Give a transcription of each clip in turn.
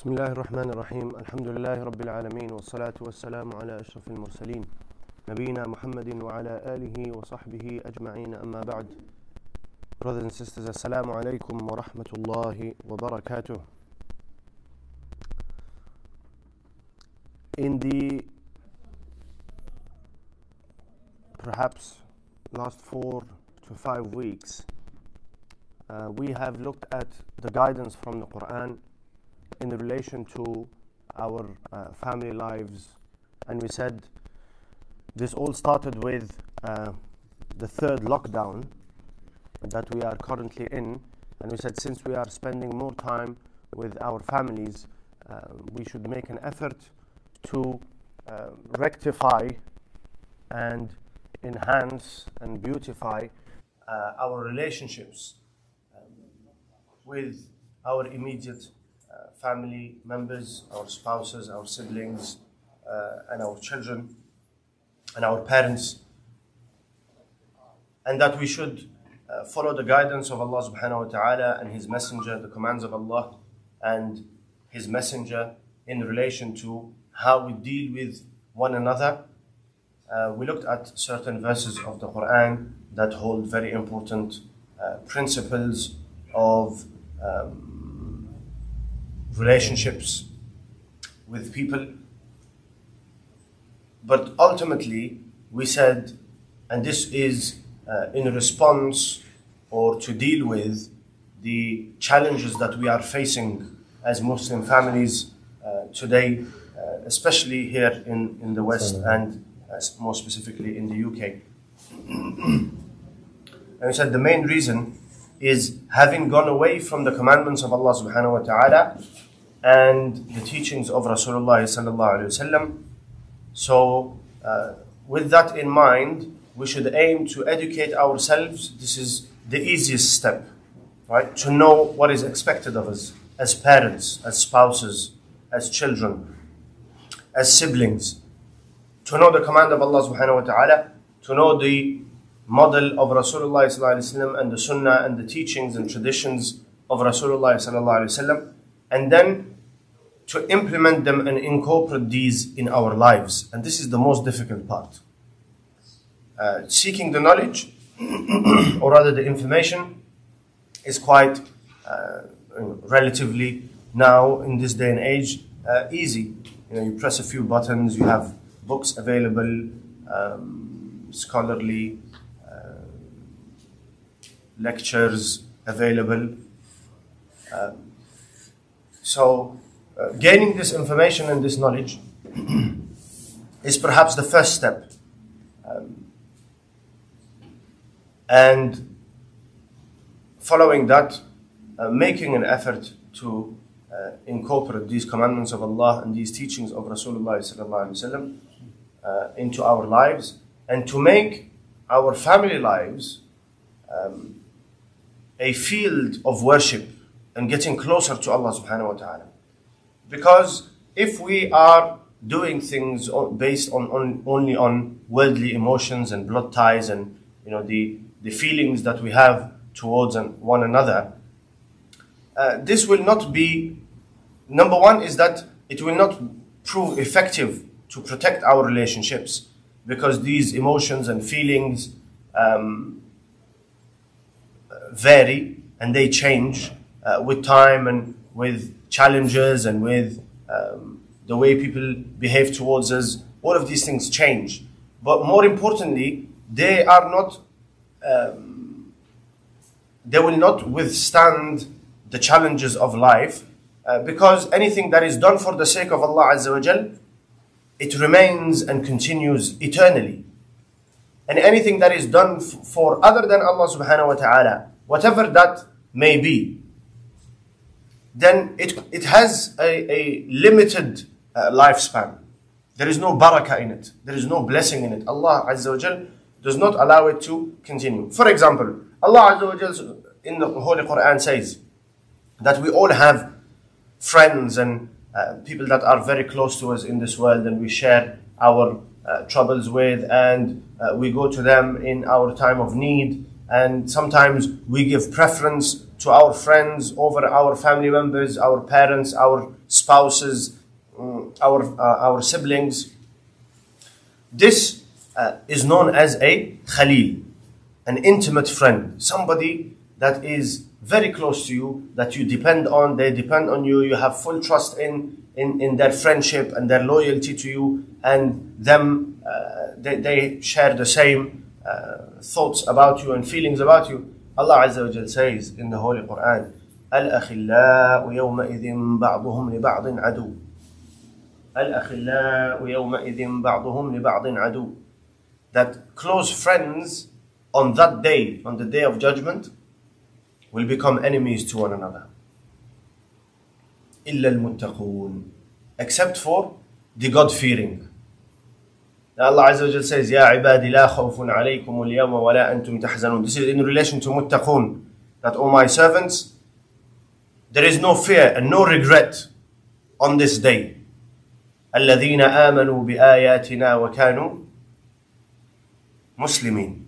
بسم الله الرحمن الرحيم الحمد لله رب العالمين والصلاة والسلام على أشرف المرسلين نبينا محمد وعلى آله وصحبه أجمعين أما بعد Brothers and sisters, Assalamu alaikum wa rahmatullahi wa barakatuh. In the perhaps last four to five weeks, uh, we have looked at the guidance from the Quran in relation to our uh, family lives, and we said this all started with uh, the third lockdown that we are currently in, and we said since we are spending more time with our families, uh, we should make an effort to uh, rectify and enhance and beautify uh, our relationships um, with our immediate family members, our spouses, our siblings, uh, and our children, and our parents, and that we should uh, follow the guidance of Allah subhanahu wa ta'ala and His Messenger, the commands of Allah and His Messenger in relation to how we deal with one another. Uh, we looked at certain verses of the Quran that hold very important uh, principles of um, relationships with people. But ultimately, we said, and this is uh, in response or to deal with the challenges that we are facing as Muslim families uh, today, uh, especially here in, in the West and uh, more specifically in the UK. and we said the main reason is having gone away from the commandments of Allah subhanahu wa ta'ala and the teachings of Rasulullah sallallahu alayhi wasallam. So, uh, with that in mind, we should aim to educate ourselves. This is the easiest step, right? To know what is expected of us as parents, as spouses, as children, as siblings. To know the command of Allah subhanahu wa ta'ala, to know the model of Rasulullah and the sunnah and the teachings and traditions of Rasulullah and then to implement them and incorporate these in our lives. And this is the most difficult part. Uh, seeking the knowledge, or rather the information, is quite uh, relatively now in this day and age uh, easy. You know, you press a few buttons, you have books available, um, scholarly lectures available. Uh, so, uh, gaining this information and this knowledge is perhaps the first step. Um, and following that, uh, making an effort to uh, incorporate these commandments of Allah and these teachings of Rasulullah uh, into our lives, and to make our family lives um, a field of worship and getting closer to Allah subhanahu wa ta'ala. Because if we are doing things based on, on only on worldly emotions and blood ties and you know the the feelings that we have towards one another, uh, this will not be, number one, is that it will not prove effective to protect our relationships because these emotions and feelings um, vary and they change uh, with time and with challenges and with um, the way people behave towards us. All of these things change. But more importantly, they are not um, they will not withstand the challenges of life uh, because anything that is done for the sake of Allah Azza wa Jal, it remains and continues eternally. And anything that is done f- for other than Allah subhanahu wa ta'ala, whatever that may be, then it, it has a, a limited uh, lifespan. There is no barakah in it. There is no blessing in it. Allah Azza wa does not allow it to continue. For example, Allah Azza wa in the Holy Quran says that we all have friends and uh, people that are very close to us in this world and we share our uh, troubles with and uh, we go to them in our time of need and sometimes we give preference to our friends, over our family members, our parents, our spouses, mm, our, uh, our siblings. This uh, is known as a Khalil, an intimate friend, somebody that is very close to you, that you depend on, they depend on you, you have full trust in, in, in their friendship and their loyalty to you, and them, uh, they, they share the same uh, thoughts about you and feelings about you. Allah Azza wa Jal says in the Holy Quran, الأخلاء يومئذ بعضهم لبعض عدو الأخلاء يومئذ بعضهم لبعض عدو That close friends on that day, on the day of judgment, will become enemies to one another. إلا المتقون except for the God-fearing. Azza wa Jal says, يا عبادي لا خوف عليكم اليوم ولا أنتم تحزنون. This is in relation to muttaqun. That, all my servants, there is no fear and no regret on this day. الذين آمنوا بآياتنا وكانوا مسلمين.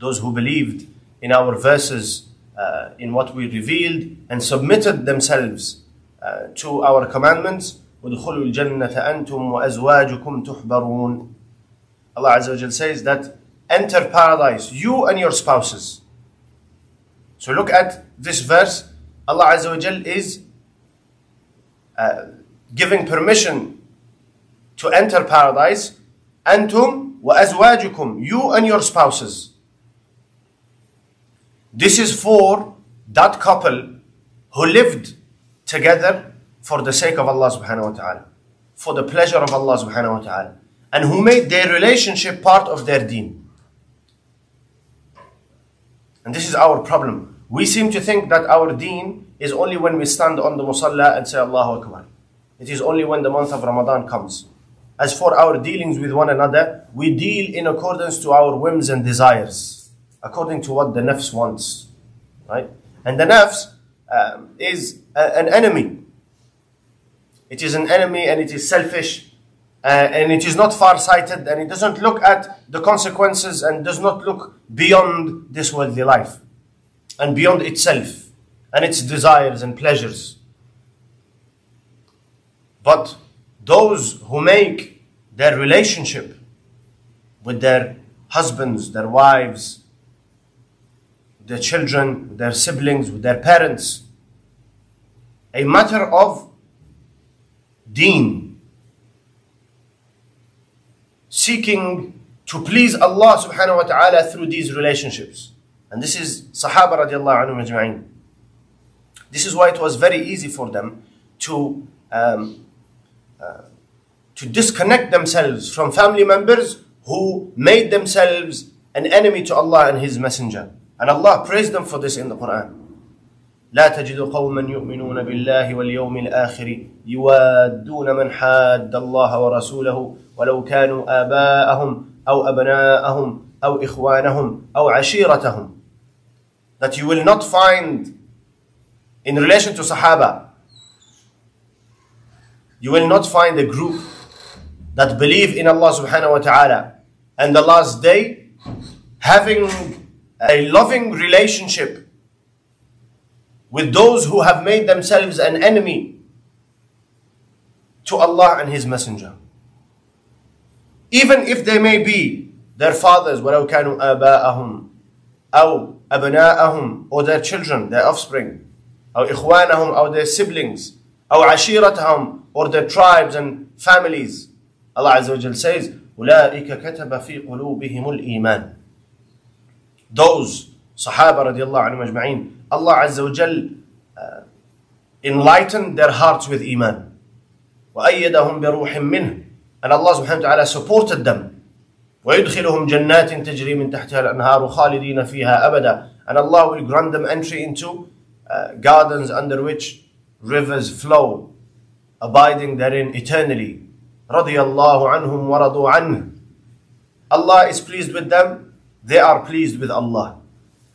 Those who believed in our verses, uh, in what we revealed, and submitted themselves uh, to our commandments. ادخلوا الجنة أنتم وأزواجكم تحبرون. Allah Azza wa says that enter paradise, you and your spouses. So look at this verse. Allah Azza wa is uh, giving permission to enter paradise. Antum wa azwajukum, you and your spouses. This is for that couple who lived together for the sake of Allah subhanahu wa ta'ala, for the pleasure of Allah subhanahu wa ta'ala, and who made their relationship part of their deen. And this is our problem. We seem to think that our deen is only when we stand on the musalla and say Allahu Akbar. It is only when the month of Ramadan comes. As for our dealings with one another, we deal in accordance to our whims and desires, according to what the nafs wants. Right? And the nafs um, is a, an enemy. It is an enemy and it is selfish uh, and it is not far-sighted and it doesn't look at the consequences and does not look beyond this worldly life and beyond itself and its desires and pleasures. But those who make their relationship with their husbands, their wives, their children, their siblings, with their parents, a matter of deen, seeking to please Allah subhanahu wa ta'ala through these relationships. And this is Sahaba radiallahu anhum ajma'in. This is why it was very easy for them to, um, uh, to disconnect themselves from family members who made themselves an enemy to Allah and His Messenger. And Allah praised them for this in the Quran. لا تجد قوما يؤمنون بالله واليوم الآخر يوادون من حاد الله ورسوله ولو كانوا آباءهم أو أبناءهم أو إخوانهم أو عشيرتهم that you will not find in relation to Sahaba you will not find a group that believe in Allah subhanahu wa ta'ala and the last day having a loving relationship with those who have made themselves an enemy to Allah and His Messenger. Even if they may be their fathers, ولو كانوا آباءهم أو أبناءهم or their children, their offspring, أو إخوانهم or their siblings, أو عشيرتهم or their tribes and families. Allah Azza wa Jal says, أولئك كتب في قلوبهم الإيمان. Those Sahaba radiallahu anhum ajma'in, Allah Azza wa Jal uh, enlightened their hearts with Iman. وأيدهم بروح منه and Allah subhanahu wa ta'ala supported them ويدخلهم جنات تجري من تحتها الأنهار خالدين فيها أبدا and Allah will grant them entry into uh, gardens under which rivers flow abiding therein eternally رضي الله عنهم ورضوا عنه Allah is pleased with them they are pleased with Allah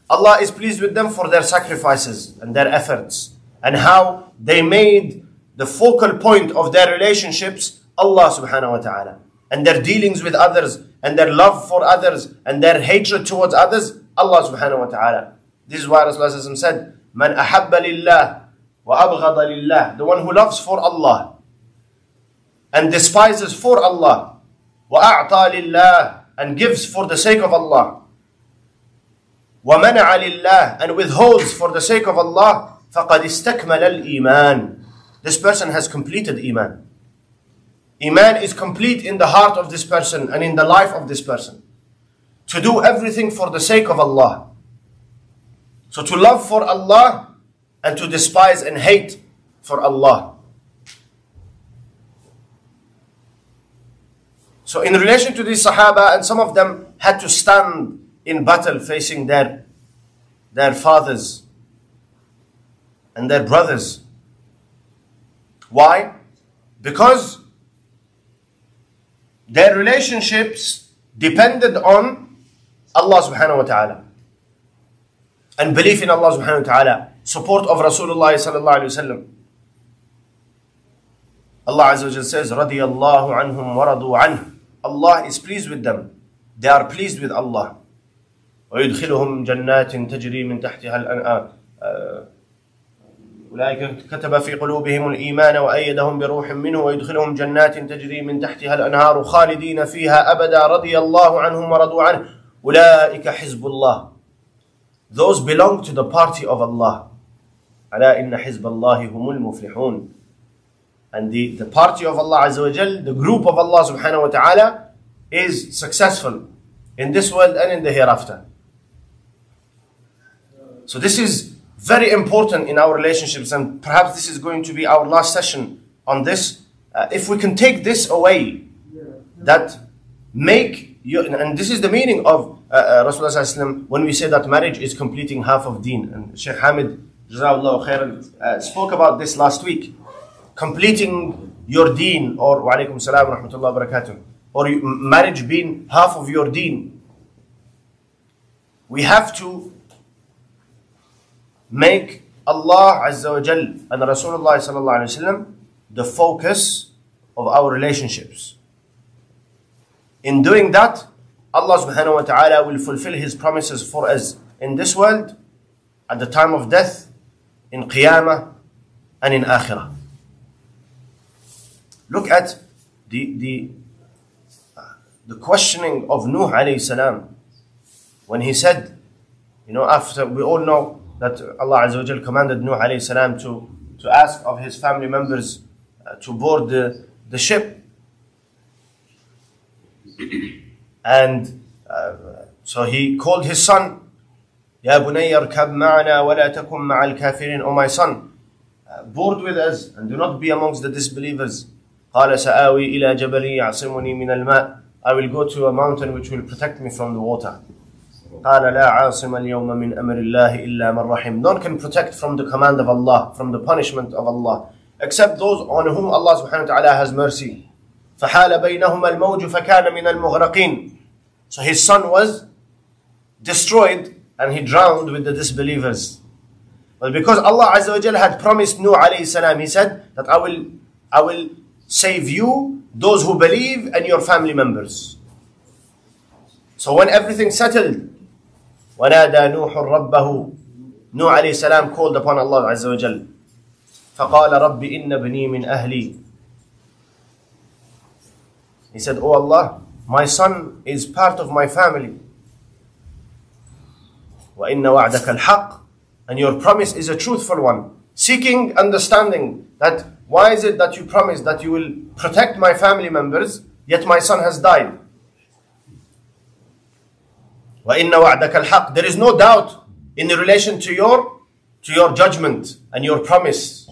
Allah is pleased with them for their sacrifices and their efforts and how they made the focal point of their relationships Allah subhanahu wa ta'ala and their dealings with others and their love for others and their hatred towards others Allah subhanahu wa ta'ala. This is why Rasulullah said man ahabba lillah wa abghada lillah the one who loves for Allah and despises for Allah wa a'ta lillah and gives for the sake of Allah. ومنع لله and withholds for the sake of Allah فقد استكمل الإيمان this person has completed Iman Iman is complete in the heart of this person and in the life of this person to do everything for the sake of Allah so to love for Allah and to despise and hate for Allah So, in relation to these Sahaba, and some of them had to stand in battle facing their, their fathers and their brothers. Why? Because their relationships depended on Allah subhanahu wa ta'ala. And belief in Allah subhanahu wa ta'ala, support of Rasulullah sallallahu alayhi wa sallam. Allah Azza wa Jalla says, رضي الله عنهم ورضوا عنه Allah is pleased with them. They are pleased with Allah. ويدخلهم جنات تجري من تحتها الأنهار. أولئك كتب في قلوبهم الإيمان وأيدهم بروح منه ويدخلهم جنات تجري من تحتها الأنهار خالدين فيها أبدا رضي الله عنهم ورضوا عنه. أولئك حزب الله. Those belong to the party of Allah. ألا إن حزب الله هم المفلحون. And the, the party of Allah wa Jal, the group of Allah wa ta'ala is successful in this world and in the hereafter. So this is very important in our relationships and perhaps this is going to be our last session on this. Uh, if we can take this away, that make you, and this is the meaning of uh, uh, Rasulullah when we say that marriage is completing half of deen. And Sheikh Hamid uh, spoke about this last week completing your deen or wa alaikum salam wa rahmatullah barakatuh or marriage being half of your deen we have to make Allah Azza wa Jal and Rasulullah sallallahu alaihi wasallam the focus of our relationships. In doing that Allah subhanahu wa ta'ala will fulfill his promises for us in this world at the time of death in qiyamah and in akhirah. Look at the, the, uh, the questioning of Nuh alayhi salam when he said, you know, after we all know that Allah Azza wa commanded Nuh alayhi salam to, to ask of his family members uh, to board the, the ship. And uh, so he called his son, يا بني اركب معنا ولا تكن مع الكافرين, O my son, uh, board with us and do not be amongst the disbelievers. قال سآوي إلى جبل يعصمني من الماء I will go to a mountain which will protect me from the water قال لا عاصم اليوم من أمر الله إلا من رحم None can protect from the command of Allah from the punishment of Allah except those on whom Allah subhanahu wa ta'ala has mercy فحال بينهما الموج فكان من المغرقين So his son was destroyed and he drowned with the disbelievers. But because Allah Azza wa had promised Nuh alayhi salam, he said that I will, I will save you, those who believe, and your family members. So when everything settled, ونادى نوح ربه نوح عليه السلام called upon Allah عز وجل فقال رب إن ابني من أهلي He said, Oh Allah, my son is part of my family. وإن وعدك الحق and your promise is a truthful one. Seeking understanding that why is it that you promise that you will protect my family members, yet my son has died? وَإِنَّ وَعْدَكَ الْحَقِّ There is no doubt in relation to your, to your judgment and your promise.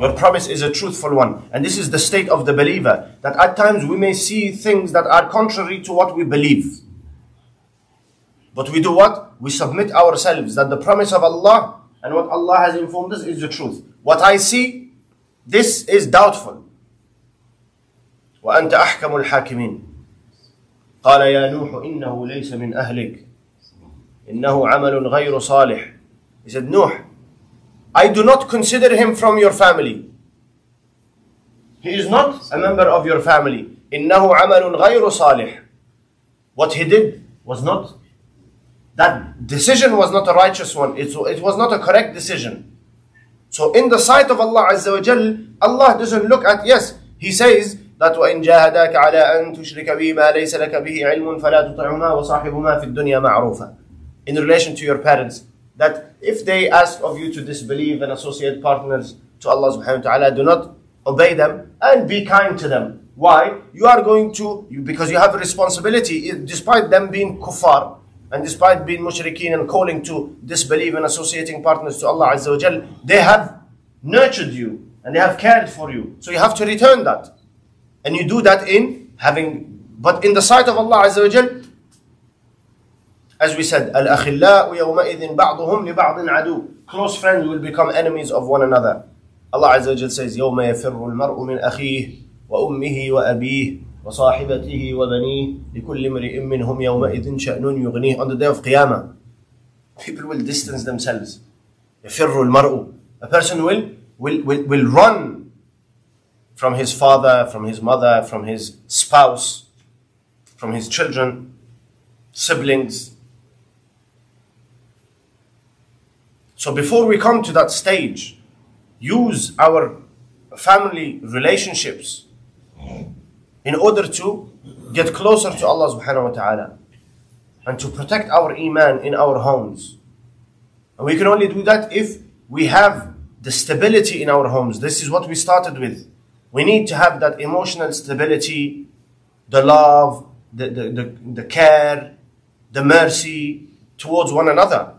Your promise is a truthful one. And this is the state of the believer. That at times we may see things that are contrary to what we believe. But we do what? We submit ourselves that the promise of Allah and what Allah has informed us is the truth. What I see, this is doubtful. وأنت أحكم الحاكمين قال يا نوح إنه ليس من أهلك إنه عمل غير صالح He said, Nuh, I do not consider him from your family. He is not a member of your family. إنه عمل غير صالح What he did was not that decision was not a righteous one. It, it was not a correct decision. So in the sight of Allah Azza wa Jal, Allah doesn't look at, yes, He says that وَإِن جَاهَدَاكَ عَلَىٰ أَن تُشْرِكَ بِي مَا لَيْسَ لَكَ بِهِ عِلْمٌ فَلَا تُطِعْهُمَا وَصَاحِبُهُمَا فِي الدُّنْيَا مَعْرُوفًا In relation to your parents, that if they ask of you to disbelieve and associate partners to Allah subhanahu wa ta'ala, do not obey them and be kind to them. Why? You are going to, because you have a responsibility, despite them being kuffar, and despite being mushrikeen and calling to disbelieve and associating partners to Allah Azza wa Jal, they have nurtured you and they have cared for you. So you have to return that. And you do that in having, but in the sight of Allah Azza wa Jal, as we said, الأخلاء يومئذ بعضهم لبعض عدو. Close friends will become enemies of one another. Allah Azza wa Jal says, يوم يفر المرء من أخيه وأمه وأبيه وصاحبته وبنيه لكل امرئ منهم يومئذ شأن يغنيه on the day of Qiyamah people will distance themselves يفر المرء a person will will, will, will run from his father from his mother from his spouse from his children siblings so before we come to that stage use our family relationships in order to get closer to Allah subhanahu wa ta'ala and to protect our iman in our homes. And we can only do that if we have the stability in our homes. This is what we started with. We need to have that emotional stability, the love, the, the, the, the care, the mercy towards one another.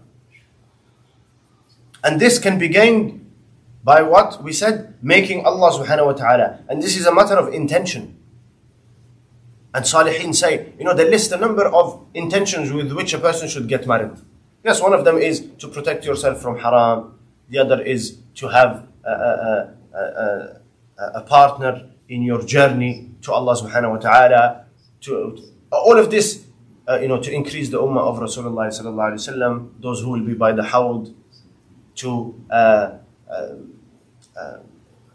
And this can be gained by what we said, making Allah subhanahu wa ta'ala. And this is a matter of intention. And Salihin say, you know, they list a number of intentions with which a person should get married. Yes, one of them is to protect yourself from haram. The other is to have a, a, a, a partner in your journey to Allah subhanahu wa ta'ala. To, all of this, uh, you know, to increase the ummah of Rasulullah sallallahu alaihi wasallam, those who will be by the hawd, to uh, uh, uh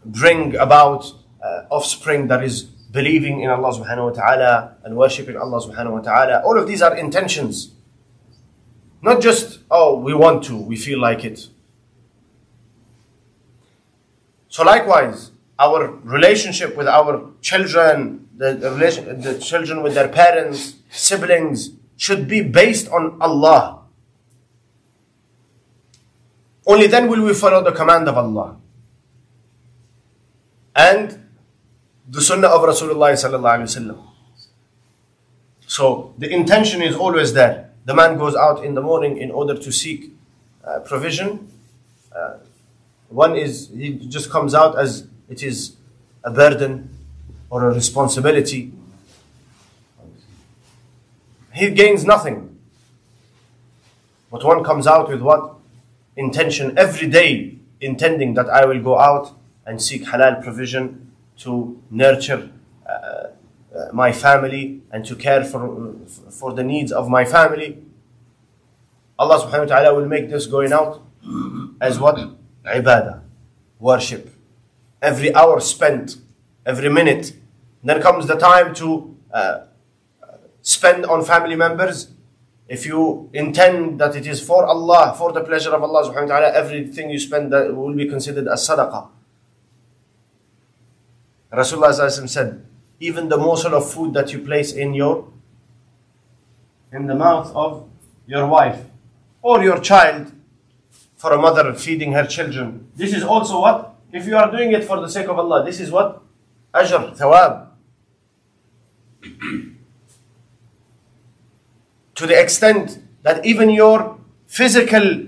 bring about uh, offspring that is believing in Allah subhanahu wa ta'ala and worshipping Allah subhanahu wa ta'ala. All of these are intentions. Not just, oh, we want to, we feel like it. So likewise, our relationship with our children, the, the, relation, the children with their parents, siblings, should be based on Allah. Only then will we follow the command of Allah. And the sunnah of Rasulullah. So the intention is always there. The man goes out in the morning in order to seek uh, provision. Uh, one is he just comes out as it is a burden or a responsibility. He gains nothing. But one comes out with what? Intention every day, intending that I will go out and seek halal provision to nurture uh, uh, my family and to care for, for the needs of my family. Allah subhanahu wa ta'ala will make this going out as what? Ibadah, worship. Every hour spent, every minute. Then comes the time to uh, spend on family members. If you intend that it is for Allah, for the pleasure of Allah subhanahu wa ta'ala, everything you spend will be considered as sadaqah. Rasulullah said, even the morsel of food that you place in your in the mouth of your wife or your child for a mother feeding her children. This is also what? If you are doing it for the sake of Allah, this is what? Ajr, thawab. to the extent that even your physical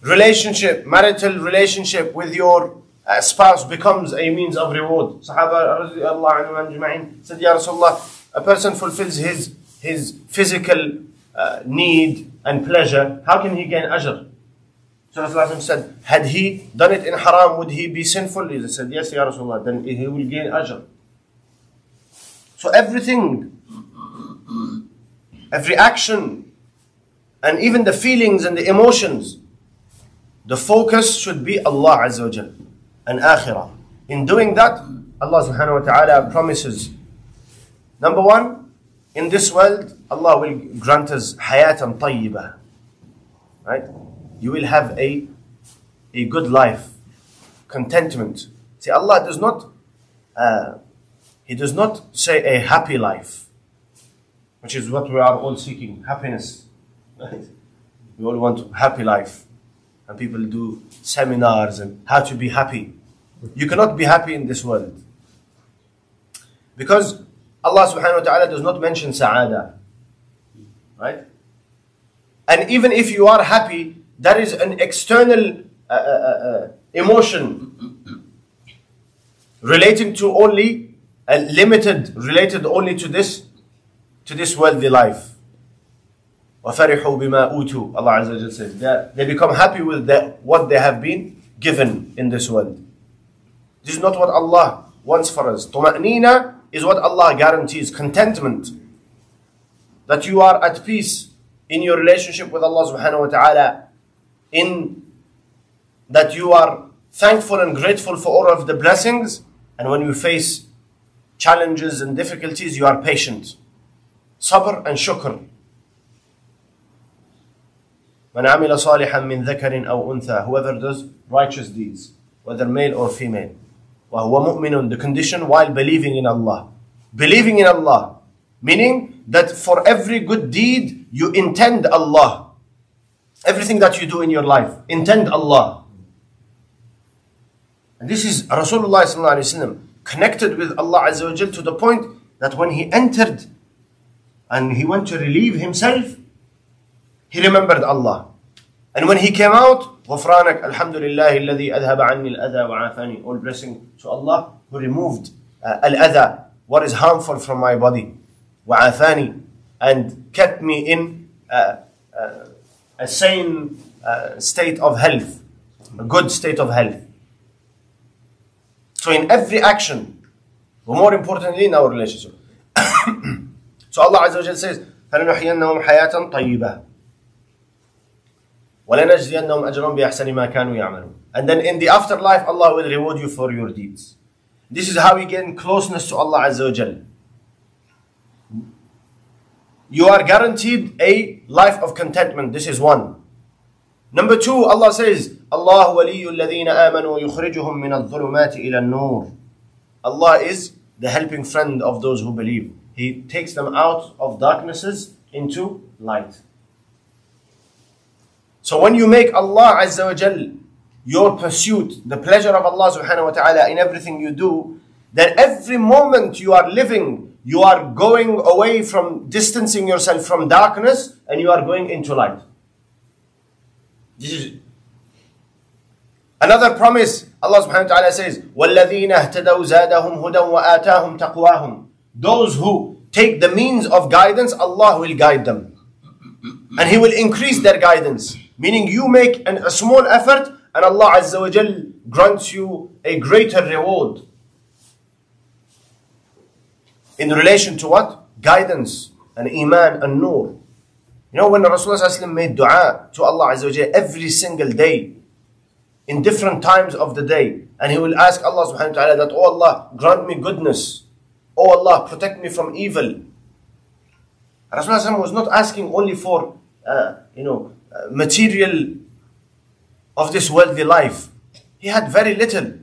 relationship, marital relationship with your a spouse becomes a means of reward. Sahaba said, Ya Rasulullah, a person fulfills his, his physical uh, need and pleasure, how can he gain ajr? Rasulullah said, had he done it in haram, would he be sinful? He said, yes, Ya Rasulullah, then he will gain ajr. So everything, every action, and even the feelings and the emotions, the focus should be Allah Azza wa and akhirah. In doing that, Allah subhanahu wa ta'ala promises number one, in this world, Allah will grant us hayatan tayyibah, right? You will have a, a good life, contentment. See, Allah does not, uh, He does not say a happy life, which is what we are all seeking happiness. Right? We all want a happy life. And people do seminars and how to be happy. You cannot be happy in this world. Because Allah subhanahu wa ta'ala does not mention sa'ada. Right? And even if you are happy, that is an external uh, uh, uh, uh emotion relating to only a limited, related only to this, to this worldly life. وَفَرِحُوا بِمَا أُوتُوا Allah Azza wa says. They, they become happy with the, what they have been given in this world. This is not what Allah wants for us. طمأنينة is what Allah guarantees. Contentment. That you are at peace in your relationship with Allah subhanahu wa ta'ala. In that you are thankful and grateful for all of the blessings. And when you face challenges and difficulties, you are patient. Sabr and shukr. من عمل صالحا من ذكر أو أنثى whoever does righteous deeds whether male or female وهو مؤمن the condition while believing in Allah believing in Allah meaning that for every good deed you intend Allah everything that you do in your life intend Allah and this is Rasulullah connected with Allah Azza wa to the point that when he entered and he went to relieve himself he remembered Allah. And when he came out, غفرانك الحمد لله الذي أذهب عني الأذى وعافاني. All blessing to Allah who removed uh, al-adha, what is harmful from my body. وعافاني. And kept me in uh, uh, a sane uh, state of health, a good state of health. So in every action, more importantly in our relationship. so Allah Azza wa says, فَلَنُحْيَنَّهُمْ حَيَاةً طَيِّبَةً وَلَنَجْزِيَنَّهُمْ أَجْرًا بِأَحْسَنِ مَا كَانُوا يَعْمَلُونَ And then in the afterlife, Allah will reward you for your deeds. This is how we gain closeness to Allah Azza wa you are guaranteed a life of contentment. This is one. Number two, Allah says, Allah waliyu alladhina amanu yukhrijuhum min al-dhulumati ila nur Allah is the helping friend of those who believe. He takes them out of darknesses into light. So when you make Allah Azza wa Jal your pursuit, the pleasure of Allah subhanahu wa ta'ala in everything you do, then every moment you are living you are going away from distancing yourself from darkness and you are going into light. This is another promise. Allah subhanahu wa ta'ala says, وَالَّذِينَ اهْتَدَوْا زَادَهُمْ هُدًى وَآتَاهُمْ تَقْوَاهُمْ Those who take the means of guidance, Allah will guide them. And He will increase their guidance. Meaning you make an, a small effort and Allah Azza wa Jal grants you a greater reward. In relation to what? Guidance and Iman and Nur. You know when Rasulullah made dua to Allah every single day, in different times of the day, and he will ask Allah subhanahu wa ta'ala that, Oh Allah, grant me goodness. Oh Allah, protect me from evil. Rasulullah was not asking only for, uh, you know, material of this worldly life. He had very little.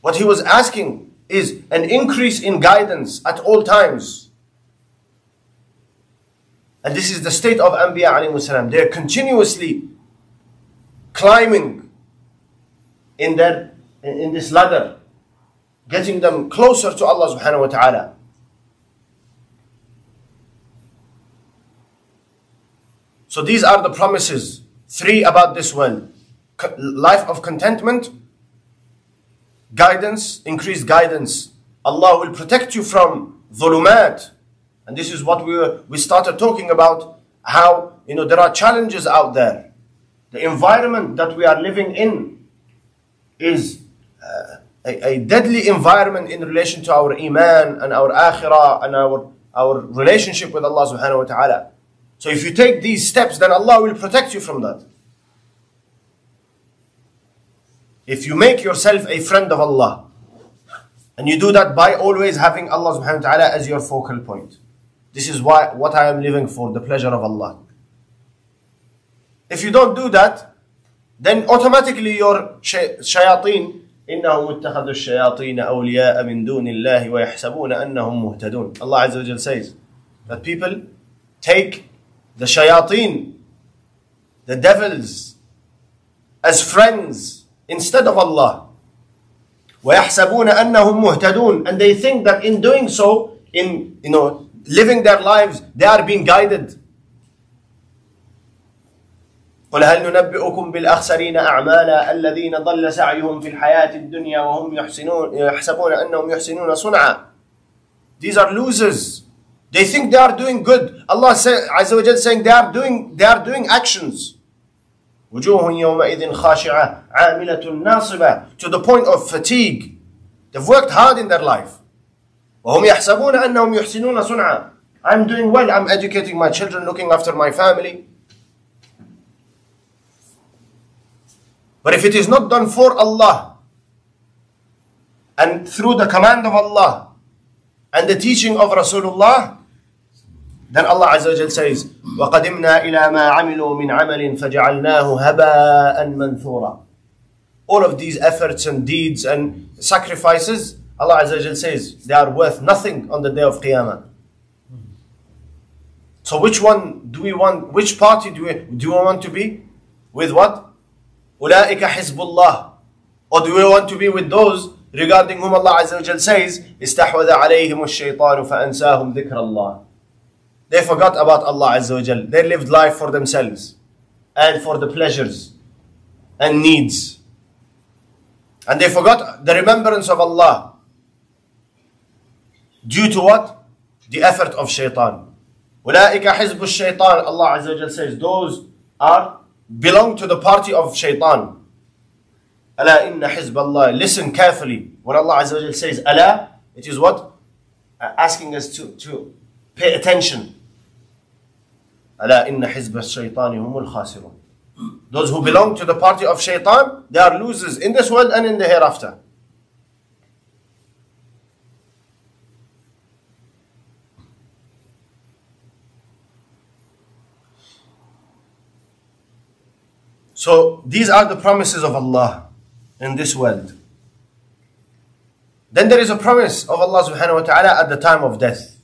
What he was asking is an increase in guidance at all times. And this is the state of Anbiya alayhi They're continuously climbing in their in this ladder, getting them closer to Allah subhanahu wa ta'ala. So these are the promises. Three about this world. Life of contentment, guidance, increased guidance. Allah will protect you from dhulumat. And this is what we, were, we started talking about, how, you know, there are challenges out there. The environment that we are living in is uh, a, a, deadly environment in relation to our iman and our akhirah and our, our relationship with Allah subhanahu wa ta'ala. So if you take these steps, then Allah will protect you from that. If you make yourself a friend of Allah, and you do that by always having Allah subhanahu wa ta'ala as your focal point. This is why what I am living for, the pleasure of Allah. If you don't do that, then automatically your shay- shayateen إنهم اتخذوا الشياطين أولياء من دون الله ويحسبون أنهم مهتدون Allah Azza wa Jal says that people take the shayateen, the devils, as friends instead of Allah. ويحسبون أنهم مهتدون and they think that in doing so, in you know living their lives, they are being guided. قل هل ننبئكم بالأخسرين أعمالا الذين ضل سعيهم في الحياة الدنيا وهم يحسنون يحسبون أنهم يحسنون صنعا These are losers. They think they are doing good. Allah say, Azza wa Jal saying they are doing they are doing actions. وجوه يومئذ خاشعة عاملة ناصبة to the point of fatigue. They've worked hard in their life. وهم يحسبون أنهم يحسنون صنعا. I'm doing well. I'm educating my children, looking after my family. But if it is not done for Allah and through the command of Allah and the teaching of Rasulullah, then Allah Azza wa says, وَقَدِمْنَا إِلَى مَا عَمِلُوا مِنْ عَمَلٍ فَجَعَلْنَاهُ هَبَاءً مَنْثُورًا All of these efforts and deeds and sacrifices, Allah Azza wa says, they are worth nothing on the day of Qiyamah. So which one do we want, which party do we, do we want to be? With what? أولئك حزب الله Or do we want to be with those regarding whom Allah Azza wa says استحوذ عليهم الشيطان فأنساهم ذكر الله They forgot about Allah Azza wa Jal. They lived life for themselves and for the pleasures and needs. And they forgot the remembrance of Allah. Due to what? The effort of shaitan. أولئك حزب الشيطان Allah Azza wa Jal says those are belong to the party of shaitan. ألا إن حزب الله Listen carefully. When Allah Azza wa Jal says ألا, it is what? Uh, Asking us to, to pay attention. ألا إن حزب الشيطان هم الخاسرون. Those who belong to the party of shaitan, they are losers in this world and in the hereafter. So these are the promises of Allah in this world. Then there is a promise of Allah subhanahu wa ta'ala at the time of death.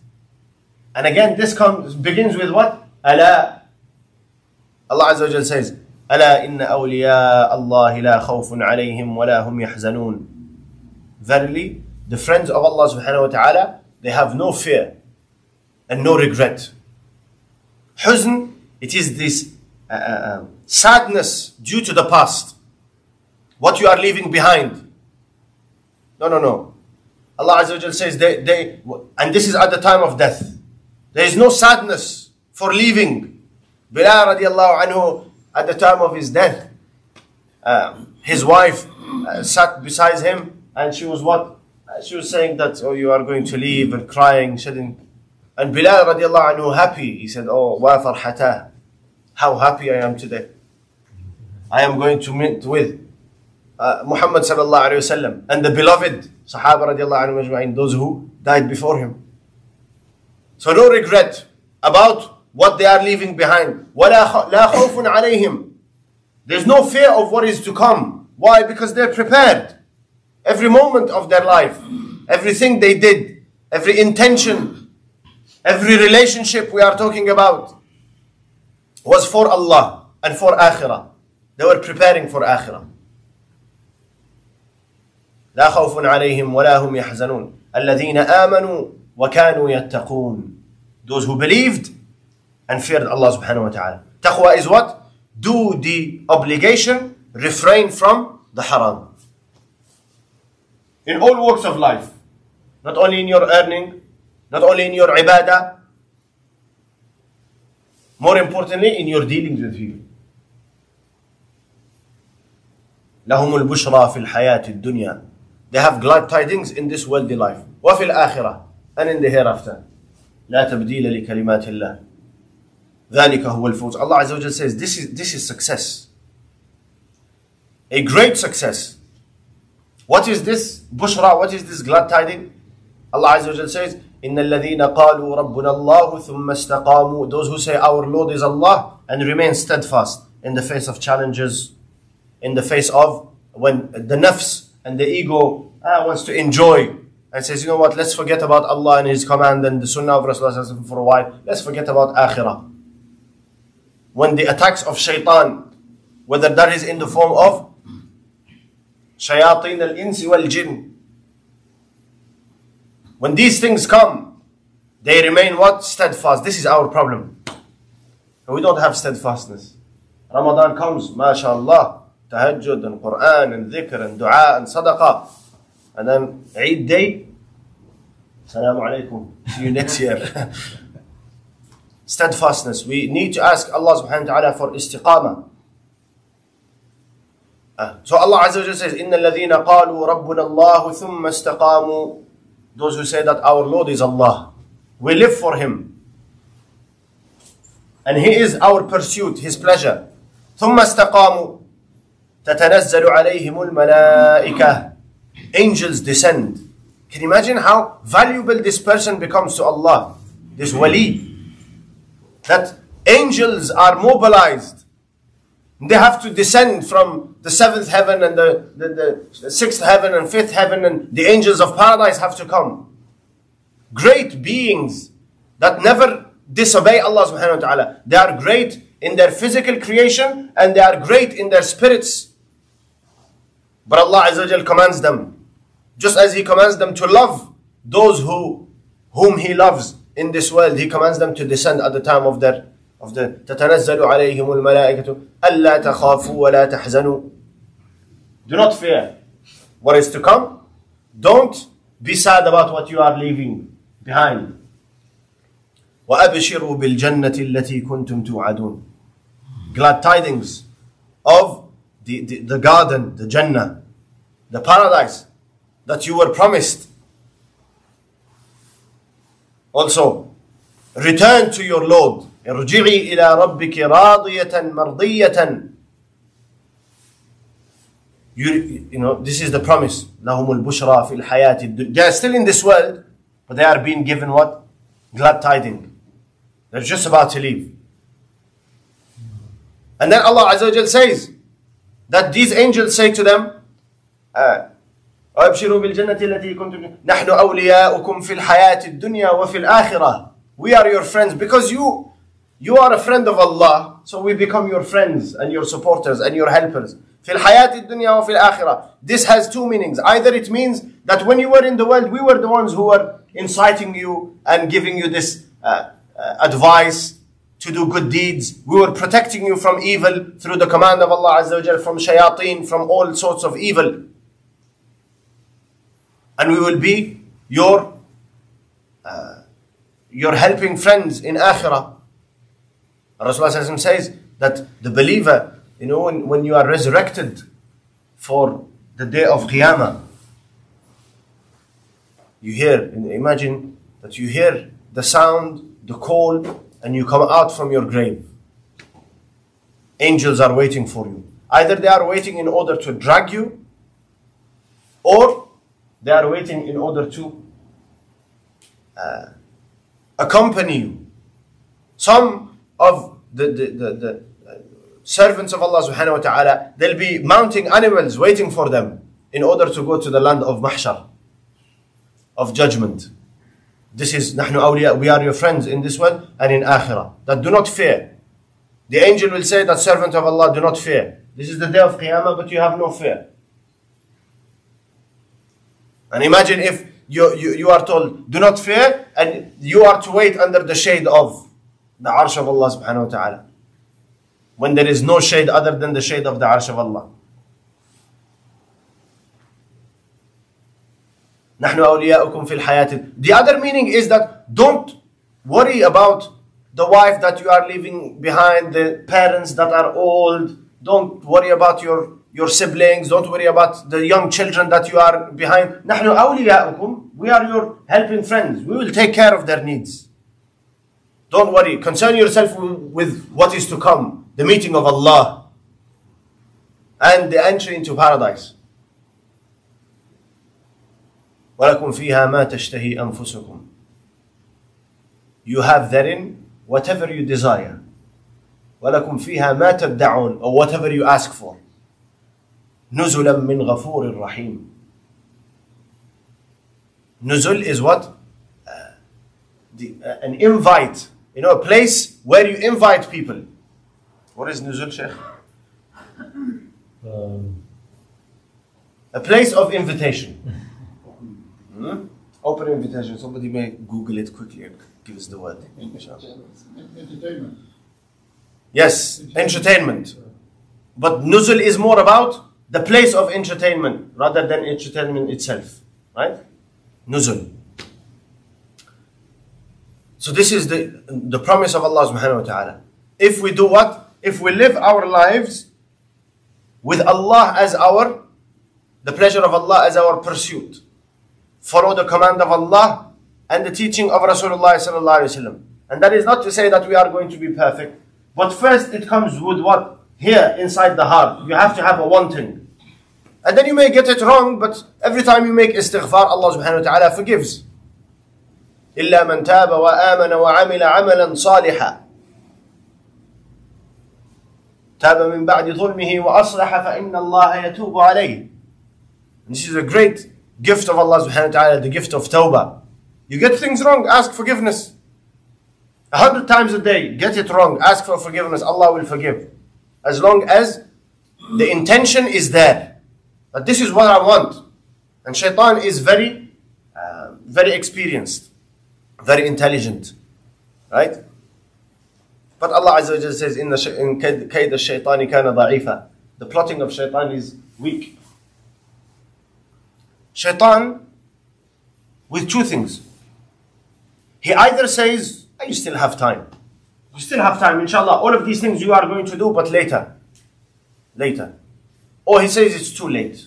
And again, this comes begins with what? Allah. Allah Azza wa Jal says, ألا إن أولياء الله لا خوف عليهم ولا هم يحزنون. Verily, the friends of Allah subhanahu wa ta'ala, they have no fear and no regret. Huzn, it is this uh, uh, sadness due to the past. What you are leaving behind. No, no, no. Allah Azza wa Jal says they, they, and this is at the time of death. There is no sadness for leaving. Bilal radiallahu anhu, at the time of his death, uh, his wife uh, sat beside him and she was what? Uh, She was saying that, oh, you are going to leave and crying, shedding. And Bilal radiallahu anhu happy. He said, oh, wa farhatah. How happy I am today. I am going to meet with uh, Muhammad sallallahu alayhi wasallam and the beloved Sahaba radiallahu anhu those who died before him. So no regret about what they are leaving behind. وَلَا خ- لَا خَوْفٌ عَلَيْهِمْ There's no fear of what is to come. Why? Because they're prepared. Every moment of their life, everything they did, every intention, every relationship we are talking about was for Allah and for Akhirah. They were preparing for Akhirah. لا خوف عليهم ولا هم يحزنون الذين آمنوا وكانوا يتقون Those who believed and feared Allah subhanahu wa ta'ala. Taqwa is what? Do the obligation, refrain from the haram. In all walks of life. Not only in your earning, not only in your ibadah, more importantly in your dealings with people. لهم البشرى في الحياة الدنيا They have glad tidings in this worldly life وفي الآخرة and in the hereafter لا تبديل لكلمات الله ذلك هو الفوز Allah Azza wa Jal says this is, this is success a great success what is this bushra what is this glad tiding Allah Azza wa Jal says إن الذين قالوا ربنا الله ثم استقاموا those who say our Lord is Allah and remain steadfast in the face of challenges, in the face of when the nafs and the ego ah, wants to enjoy and says, you know what, let's forget about Allah and His command and the Sunnah of Rasulullah for a while. Let's forget about Akhirah. when the attacks of shaitan, whether that is in the form of shayateen al-insi wal-jinn, when these things come, they remain what? Steadfast. This is our problem. We don't have steadfastness. Ramadan comes, mashallah, tahajjud and Quran and dhikr and dua and sadaqah. And then Eid day, Assalamu alaikum. See you next year. Steadfastness. We need to ask Allah subhanahu wa ta'ala for istiqamah. Uh, so Allah Azza wa Jalla says, إِنَّ الَّذِينَ قَالُوا رَبُّنَا اللَّهُ ثُمَّ اسْتَقَامُوا Those who say that our Lord is Allah. We live for Him. And He is our pursuit, His pleasure. ثُمَّ اسْتَقَامُوا تَتَنَزَّلُ عَلَيْهِمُ الْمَلَائِكَةِ Angels descend. Can you imagine how valuable this person becomes to Allah? This wali. That angels are mobilized. They have to descend from the seventh heaven and the, the, the sixth heaven and fifth heaven, and the angels of paradise have to come. Great beings that never disobey Allah subhanahu wa ta'ala. They are great in their physical creation and they are great in their spirits. But Allah Azza commands them, just as He commands them to love those who whom He loves in this world, He commands them to descend at the time of their of the تتنزل عليهم الملائكة ألا تخافوا ولا تحزنوا. Do not fear what is to come. Don't be sad about what you are leaving behind. وأبشروا بالجنة التي كنتم توعدون. Glad tidings of the, the, the garden, the Jannah, the paradise that you were promised. Also, return to your Lord. ارجعي إلى ربك راضية مرضية. You, you know, this is the promise. لهم البشرى في الحياة الدنيا. They are still in this world, but they are being given what? Glad tidings. They're just about to leave. And then Allah Azza wa Jal says that these angels say to them, uh, وابشروا بالجنة التي كنتم نحن أولياؤكم في الحياة الدنيا وفي الآخرة We are your friends because you you are a friend of Allah so we become your friends and your supporters and your helpers في الحياة الدنيا وفي الآخرة This has two meanings either it means that when you were in the world we were the ones who were inciting you and giving you this uh, uh, advice to do good deeds. We were protecting you from evil through the command of Allah Azza wa Jal, from shayateen, from all sorts of evil. And we will be your uh, your helping friends in akhirah. Rasulullah says that the believer, you know, when, when you are resurrected for the day of Qiyamah, you hear, imagine that you hear the sound, the call, and you come out from your grave. Angels are waiting for you. Either they are waiting in order to drag you, or they are waiting in order to uh, accompany you. Some of the, the, the, the uh, servants of Allah subhanahu wa ta'ala, they'll be mounting animals waiting for them in order to go to the land of mahshar, of judgment. This is نحن أولياء, we are your friends in this world and in akhirah. That do not fear. The angel will say that servant of Allah, do not fear. This is the day of Qiyamah, but you have no fear. And imagine if you, you, you are told, do not fear, and you are to wait under the shade of the arsh of Allah subhanahu wa ta'ala. When there is no shade other than the shade of the arsh of Allah. نحن أولياؤكم في الحياة The other meaning is that don't worry about the wife that you are leaving behind, the parents that are old. Don't worry about your, your siblings. Don't worry about the young children that you are behind. نحن أولياؤكم We are your helping friends. We will take care of their needs. Don't worry. Concern yourself with what is to come. The meeting of Allah. And the entry into paradise. ولكم فيها ما تشتهي أنفسكم You have therein whatever you desire ولكم فيها ما تدعون or whatever you ask for نزلا من غفور رحيم Nuzul is what? Uh, the, uh, an invite. You know, a place where you invite people. What is Nuzul, Sheikh? Um, A place of invitation. Hmm? Open invitation. Somebody may Google it quickly and give us the word. inshallah. Entertainment. Yes, entertainment. But Nuzul is more about the place of entertainment rather than entertainment itself. Right? Nuzul. So this is the, the promise of Allah subhanahu wa ta'ala. If we do what? If we live our lives with Allah as our, the pleasure of Allah as our pursuit. Follow the command of Allah and the teaching of Rasulullah sallallahu alaihi wasallam. And that is not to say that we are going to be perfect. But first it comes with what? Here inside the heart. You have to have a wanting. And then you may get it wrong, but every time you make istighfar, Allah subhanahu wa ta'ala forgives. إلا من تاب وآمن وعمل عملا صالحا تاب من بعد ظلمه وأصلح فإن الله يتوب عليه This is a great gift of Allah subhanahu wa ta'ala, the gift of tawbah. You get things wrong, ask forgiveness. A hundred times a day, get it wrong, ask for forgiveness, Allah will forgive. As long as the intention is there. But this is what I want. And shaitan is very, uh, very experienced, very intelligent. Right? But Allah Azza wa Jalla says, in, the, in kayd al-shaytani kana da'ifa. The plotting of shaitan is weak. Shaitan, with two things. He either says, "Ah, you still have time. You still have time, inshallah. All of these things you are going to do, but later. Later. Or he says it's too late.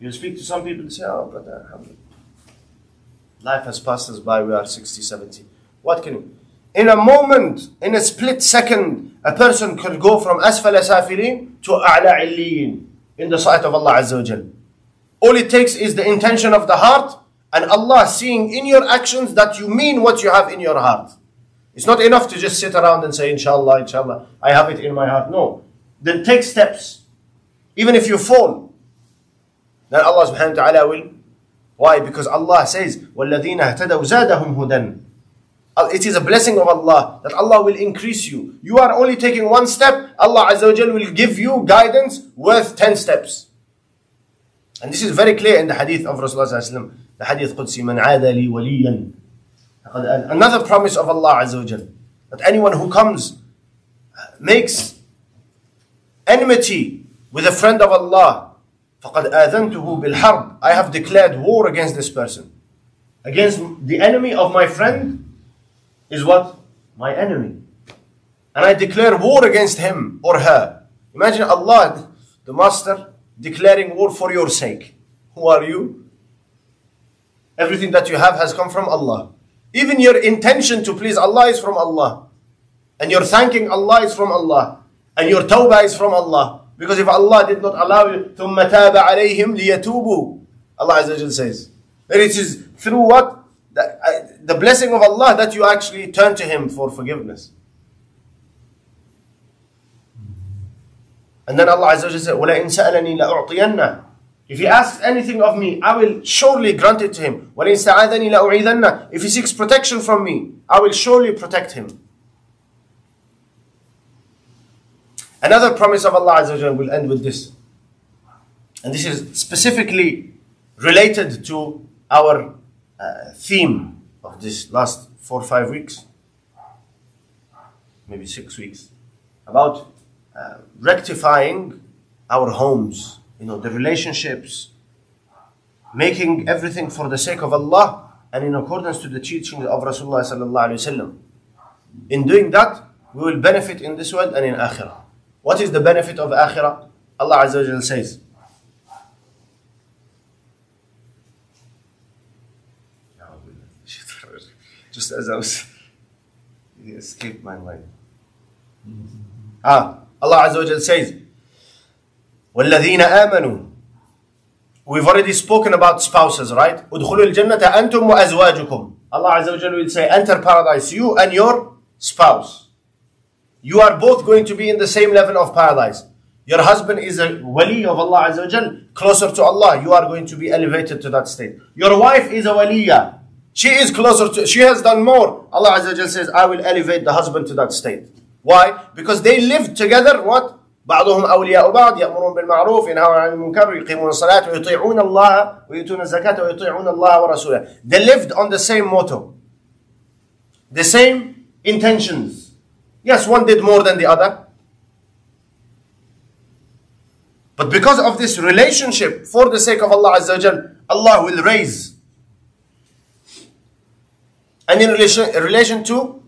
You speak to some people and say, oh, brother, life has passed us by, we are 60, 70. What can you? In a moment, in a split second, a person could go from asfala safilin to a'la illiyin in the sight of Allah Azza wa Jal. All it takes is the intention of the heart and Allah seeing in your actions that you mean what you have in your heart. It's not enough to just sit around and say, Inshallah, Inshallah, I have it in my heart. No. Then take steps. Even if you fall, then Allah subhanahu wa ta'ala will. Why? Because Allah says, وَالَّذِينَ اهْتَدَوْا زَادَهُمْ هُدًى Uh, It is a blessing of Allah that Allah will increase you. You are only taking one step, Allah Azza wa Jal will give you guidance worth 10 steps. And this is very clear in the hadith of Rasulullah sallallahu alaihi wasallam. The hadith Qudsi, man aada li waliyan. Another promise of Allah Azza wa Jal. That anyone who comes, uh, makes enmity with a friend of Allah, فَقَدْ آذَنْتُهُ بِالْحَرْبِ I have declared war against this person. Against the enemy of my friend is what? My enemy. And I declare war against him or her. Imagine Allah, the Master, declaring war for your sake. Who are you? Everything that you have has come from Allah. Even your intention to please Allah is from Allah. And your thanking Allah is from Allah. And your tawbah is from Allah. Because if Allah did not allow you, ثُمَّ تَابَ عَلَيْهِمْ لِيَتُوبُوا Allah Azza wa Jal says. Then it is through what? The, uh, the blessing of Allah that you actually turn to Him for forgiveness. And then Allah Azza wa Jal said, وَلَئِن سَأَلَنِي لَأُعْطِيَنَّ If he asks anything of me, I will surely grant it to him. وَلَئِن سَعَادَنِي لَأُعِيذَنَّ If he seeks protection from me, I will surely protect him. Another promise of Allah Azza wa will end with this. And this is specifically related to our uh, theme of this last four or five weeks, maybe six weeks, about uh, rectifying our homes, you know, the relationships, making everything for the sake of Allah and in accordance to the teachings of Rasulullah sallallahu alaihi wasallam. In doing that, we will benefit in this world and in akhirah. What is the benefit of akhirah? Allah Azza wa Jalla says, just as I was, it escaped my mind. Ah, Allah Azza wa Jalla says, وَالَّذِينَ آمَنُوا We've already spoken about spouses, right? ادخلوا الجنة أنتم وأزواجكم Allah Azza wa Jalla will say, enter paradise, you and your spouse. you are both going to be in the same level of paradise. Your husband is a wali of Allah Azza wa Jal, closer to Allah. You are going to be elevated to that state. Your wife is a waliya. She is closer to, she has done more. Allah Azza wa Jal says, I will elevate the husband to that state. Why? Because they live together, what? بعضهم أولياء بعض يأمرون بالمعروف ينهون عن المنكر يقيمون الصلاة ويطيعون الله ويؤتون الزكاة ويطيعون الله ورسوله. They lived on the same motto. The same intentions. Yes, one did more than the other. But because of this relationship, for the sake of Allah Azza wa Jal, Allah will raise. And in relation, in relation to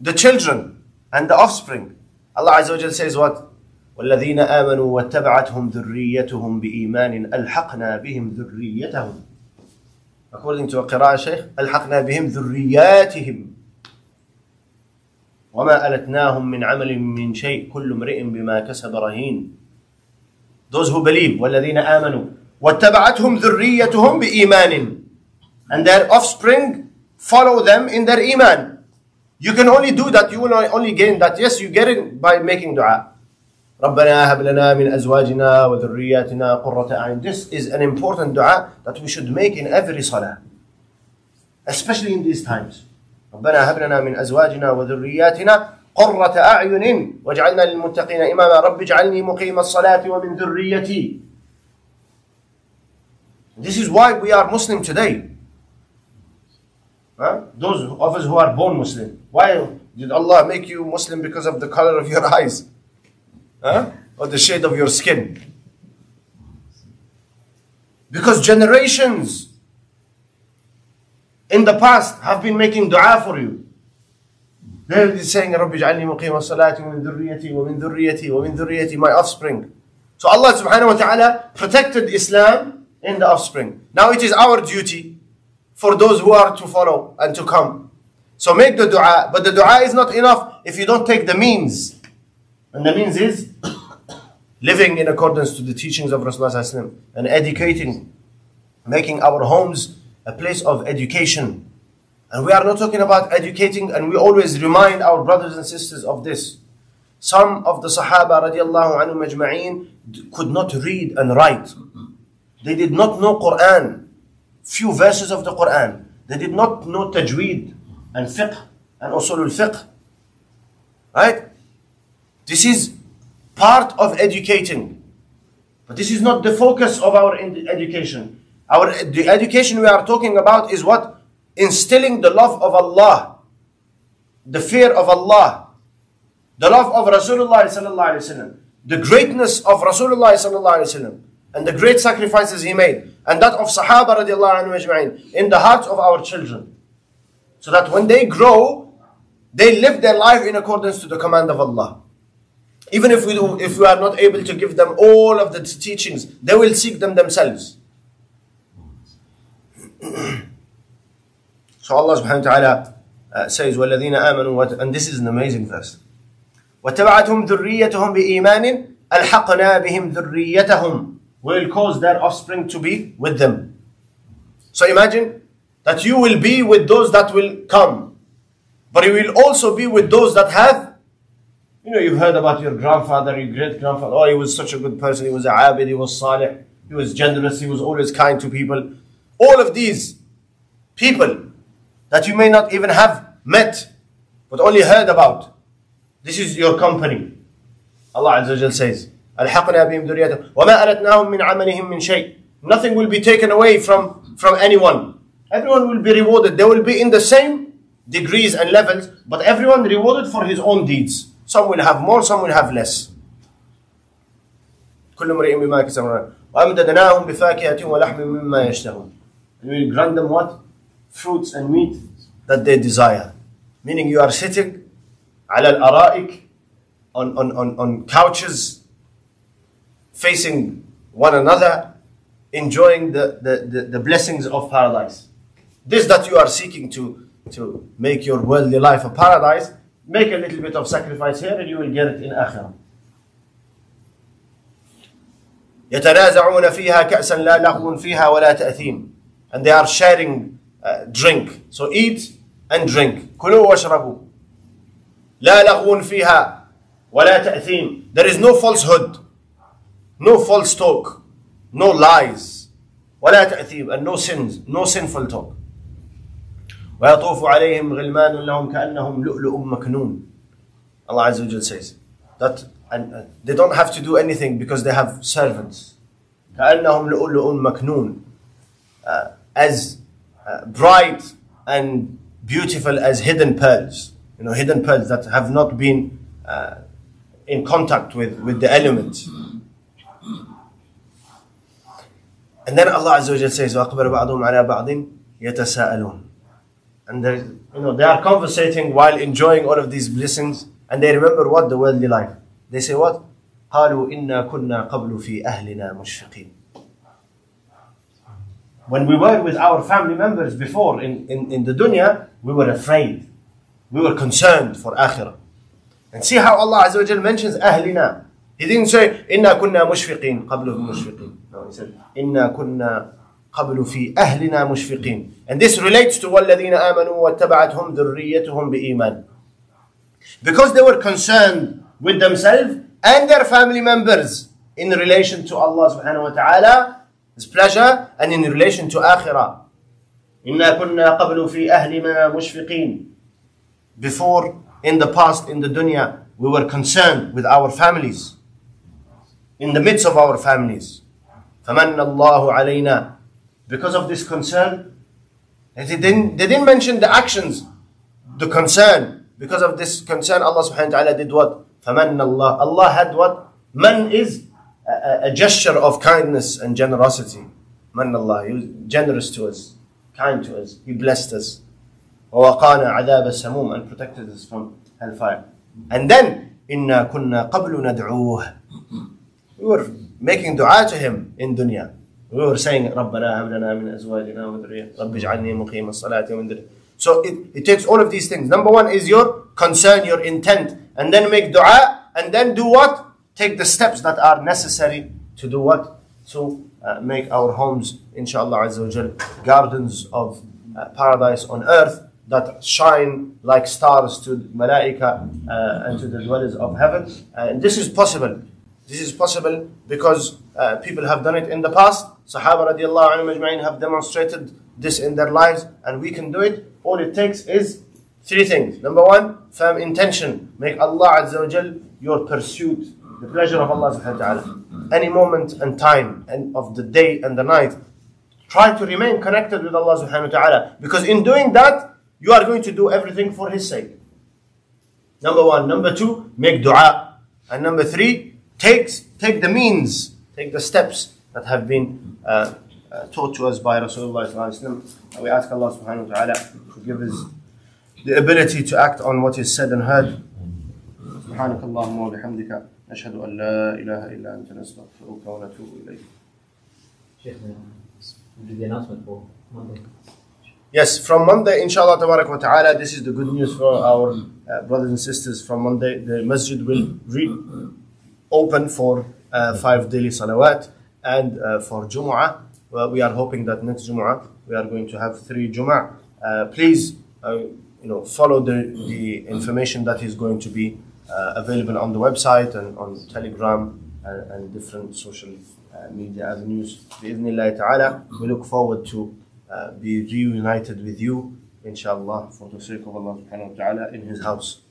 the children and the offspring, Allah Azza wa Jal says what? والذين آمنوا واتبعتهم ذريتهم بإيمان ألحقنا بهم ذريتهم According to a قراءة شيخ ألحقنا بهم ذرياتهم وما ألتناهم من عمل من شيء كل امرئ بما كسب رهين Those who believe والذين آمنوا واتبعتهم ذريتهم بإيمان and their offspring follow them in their iman you can only do that you will only gain that yes you get it by making dua ربنا هب لنا من أزواجنا وذرياتنا قرة أعين This is an important dua that we should make in every salah especially in these times ربنا هب لنا من أزواجنا وذرياتنا قرة أعين واجعلنا للمتقين إماما رب اجعلني مقيم الصلاة ومن ذريتي This is why we are Muslim today. Huh? Those of us who are born Muslim. Why did Allah make you Muslim because of the color of your eyes? Huh? Or the shade of your skin? Because generations in the past have been making dua for you. They're saying, رَبِّ اجْعَلْنِي مُقِيمَ الصَّلَاةِ وَمِن ذُرِّيَّتِي وَمِن ذُرِّيَّتِي وَمِن ذُرِّيَّتِي My offspring. So Allah subhanahu wa ta'ala protected Islam in the offspring. Now it is our duty for those who are to follow and to come. So make the dua, but the dua is not enough if you don't take the means. And the means is living in accordance to the teachings of Rasulullah and educating, making our homes a place of education. And we are not talking about educating, and we always remind our brothers and sisters of this. Some of the Sahaba radiallahu anhu majma'een could not read and write. They did not know Quran, few verses of the Quran. They did not know tajweed and fiqh and usul al-fiqh. Right? This is part of educating. But this is not the focus of our education. Our the education we are talking about is what? Instilling the love of Allah, the fear of Allah, the love of Rasulullah the greatness of Rasulullah and the great sacrifices he made, and that of Sahaba radiallahu anhu in the hearts of our children. So that when they grow, they live their life in accordance to the command of Allah. Even if we, do, if we are not able to give them all of the teachings, they will seek them themselves. so Allah subhanahu wa ta'ala uh, says, وَالَّذِينَ آمَنُوا And this is an amazing verse. وَتَبَعَتْهُمْ ذُرِّيَّتُهُمْ بِإِيمَانٍ أَلْحَقْنَا بِهِمْ ذُرِّيَّتَهُمْ Will cause their offspring to be with them. So imagine that you will be with those that will come. But you will also be with those that have you know, you've heard about your grandfather, your great grandfather. Oh, he was such a good person. He was a abid, he was salih, he was generous, he was always kind to people. All of these people that you may not even have met, but only heard about. This is your company. Allah Azza wa says, ألحقنا بهم ذريتهم وما ألتناهم من عملهم من شيء. Nothing will be taken away from, from anyone. Everyone will be rewarded. They will be in the same degrees and levels, but everyone rewarded for his own deeds. Some will have more, some will have less. كل امرئ بما كسب وأمددناهم بفاكهة ولحم مما يشتهون. And we grant them what? Fruits and meat that they desire. Meaning you are sitting على الأرائك on, on, on, on couches facing one another enjoying the, the, the, the blessings of paradise. This that you are seeking to, to make your worldly life a paradise make a little bit of sacrifice here and you will get it in akhirah. يتنازعون فيها كأسا لا لغو فيها ولا تأثيم and they are sharing uh, drink so eat and drink كلوا واشربوا لا لغو فيها ولا تأثيم there is no falsehood no false talk no lies ولا تأثيم and no sins no sinful talk ويطوف عليهم غلمان لهم كأنهم لؤلؤ مكنون Allah Azza wa Jal says that and uh, they don't have to do anything because they have servants كأنهم لؤلؤ مكنون uh, as uh, bright and beautiful as hidden pearls you know hidden pearls that have not been uh, in contact with, with the elements and then Allah Azza wa Jal says وأقبل بعضهم على بعض يتساءلون and they, you know, they are conversating while enjoying all of these blessings, and they remember what the worldly life. They say what? قالوا إنا كنا قبل في أهلنا مشفقين. When we were with our family members before in, in, in the dunya, we were afraid. We were concerned for akhirah. And see how Allah Azza wa Jal mentions أهلنا. He didn't say إنا كنا مشفقين قبل مشفقين. No, he said إنا كنا قبل في أهلنا مشفقين and this relates to والذين آمنوا واتبعتهم ذريتهم بإيمان because they were concerned with themselves and their family members in relation to Allah subhanahu wa ta'ala His pleasure and in relation to آخرة إنا كنا قبل في أهلنا مشفقين before in the past in the dunya we were concerned with our families in the midst of our families فمن الله علينا because of this concern. And they didn't, they didn't mention the actions, the concern. Because of this concern, Allah subhanahu wa ta'ala did what? فَمَنَّ Allah. Allah had what? Man is a, a, gesture of kindness and generosity. Man Allah. He was generous to us, kind to us. He blessed us. وَوَقَانَا عَذَابَ السَّمُومِ And protected us from hellfire. And then, إِنَّا كُنَّا قَبْلُ نَدْعُوهُ We were making dua to him in dunya. We were saying ربنا هب لنا من أزواجنا وذريتنا رب اجعلني مقيم الصلاة ومن So it, it takes all of these things. Number one is your concern, your intent. And then make dua. And then do what? Take the steps that are necessary to do what? To uh, make our homes, inshallah azza wa jal, gardens of uh, paradise on earth that shine like stars to malaika uh, and to the dwellers of heaven. and this is possible. This is possible because uh, people have done it in the past. Sahaba radiallahu ajma'in have demonstrated this in their lives and we can do it. All it takes is three things. Number one, firm intention. Make Allah Azza wa your pursuit, the pleasure of Allah subhanahu wa ta'ala. Any moment and time and of the day and the night. Try to remain connected with Allah subhanahu wa ta'ala. Because in doing that, you are going to do everything for His sake. Number one. Number two, make dua. And number three, take, take the means, take the steps that have been uh, uh, taught to us by Rasulullah. We ask Allah subhanahu wa ta'ala to give us the ability to act on what is said and heard. سبحانك اللهم وبحمدك نشهد أن لا إله إلا أنت نستغفرك ونتوب إليك. the announcement for Monday. Yes, from Monday, inshallah wa ta'ala, this is the good news for our uh, brothers and sisters. From Monday, the masjid will re- open for uh, five daily salawat and uh, for Jumu'ah. Well, we are hoping that next Jumu'ah we are going to have three Jumu'ah. Uh, please, uh, you know, follow the, the information that is going to be uh, uh, available on the website and on Telegram and, and different social uh, media avenues. We look forward to uh, be reunited with you, inshallah, for the sake of Allah subhanahu wa ta'ala in His house.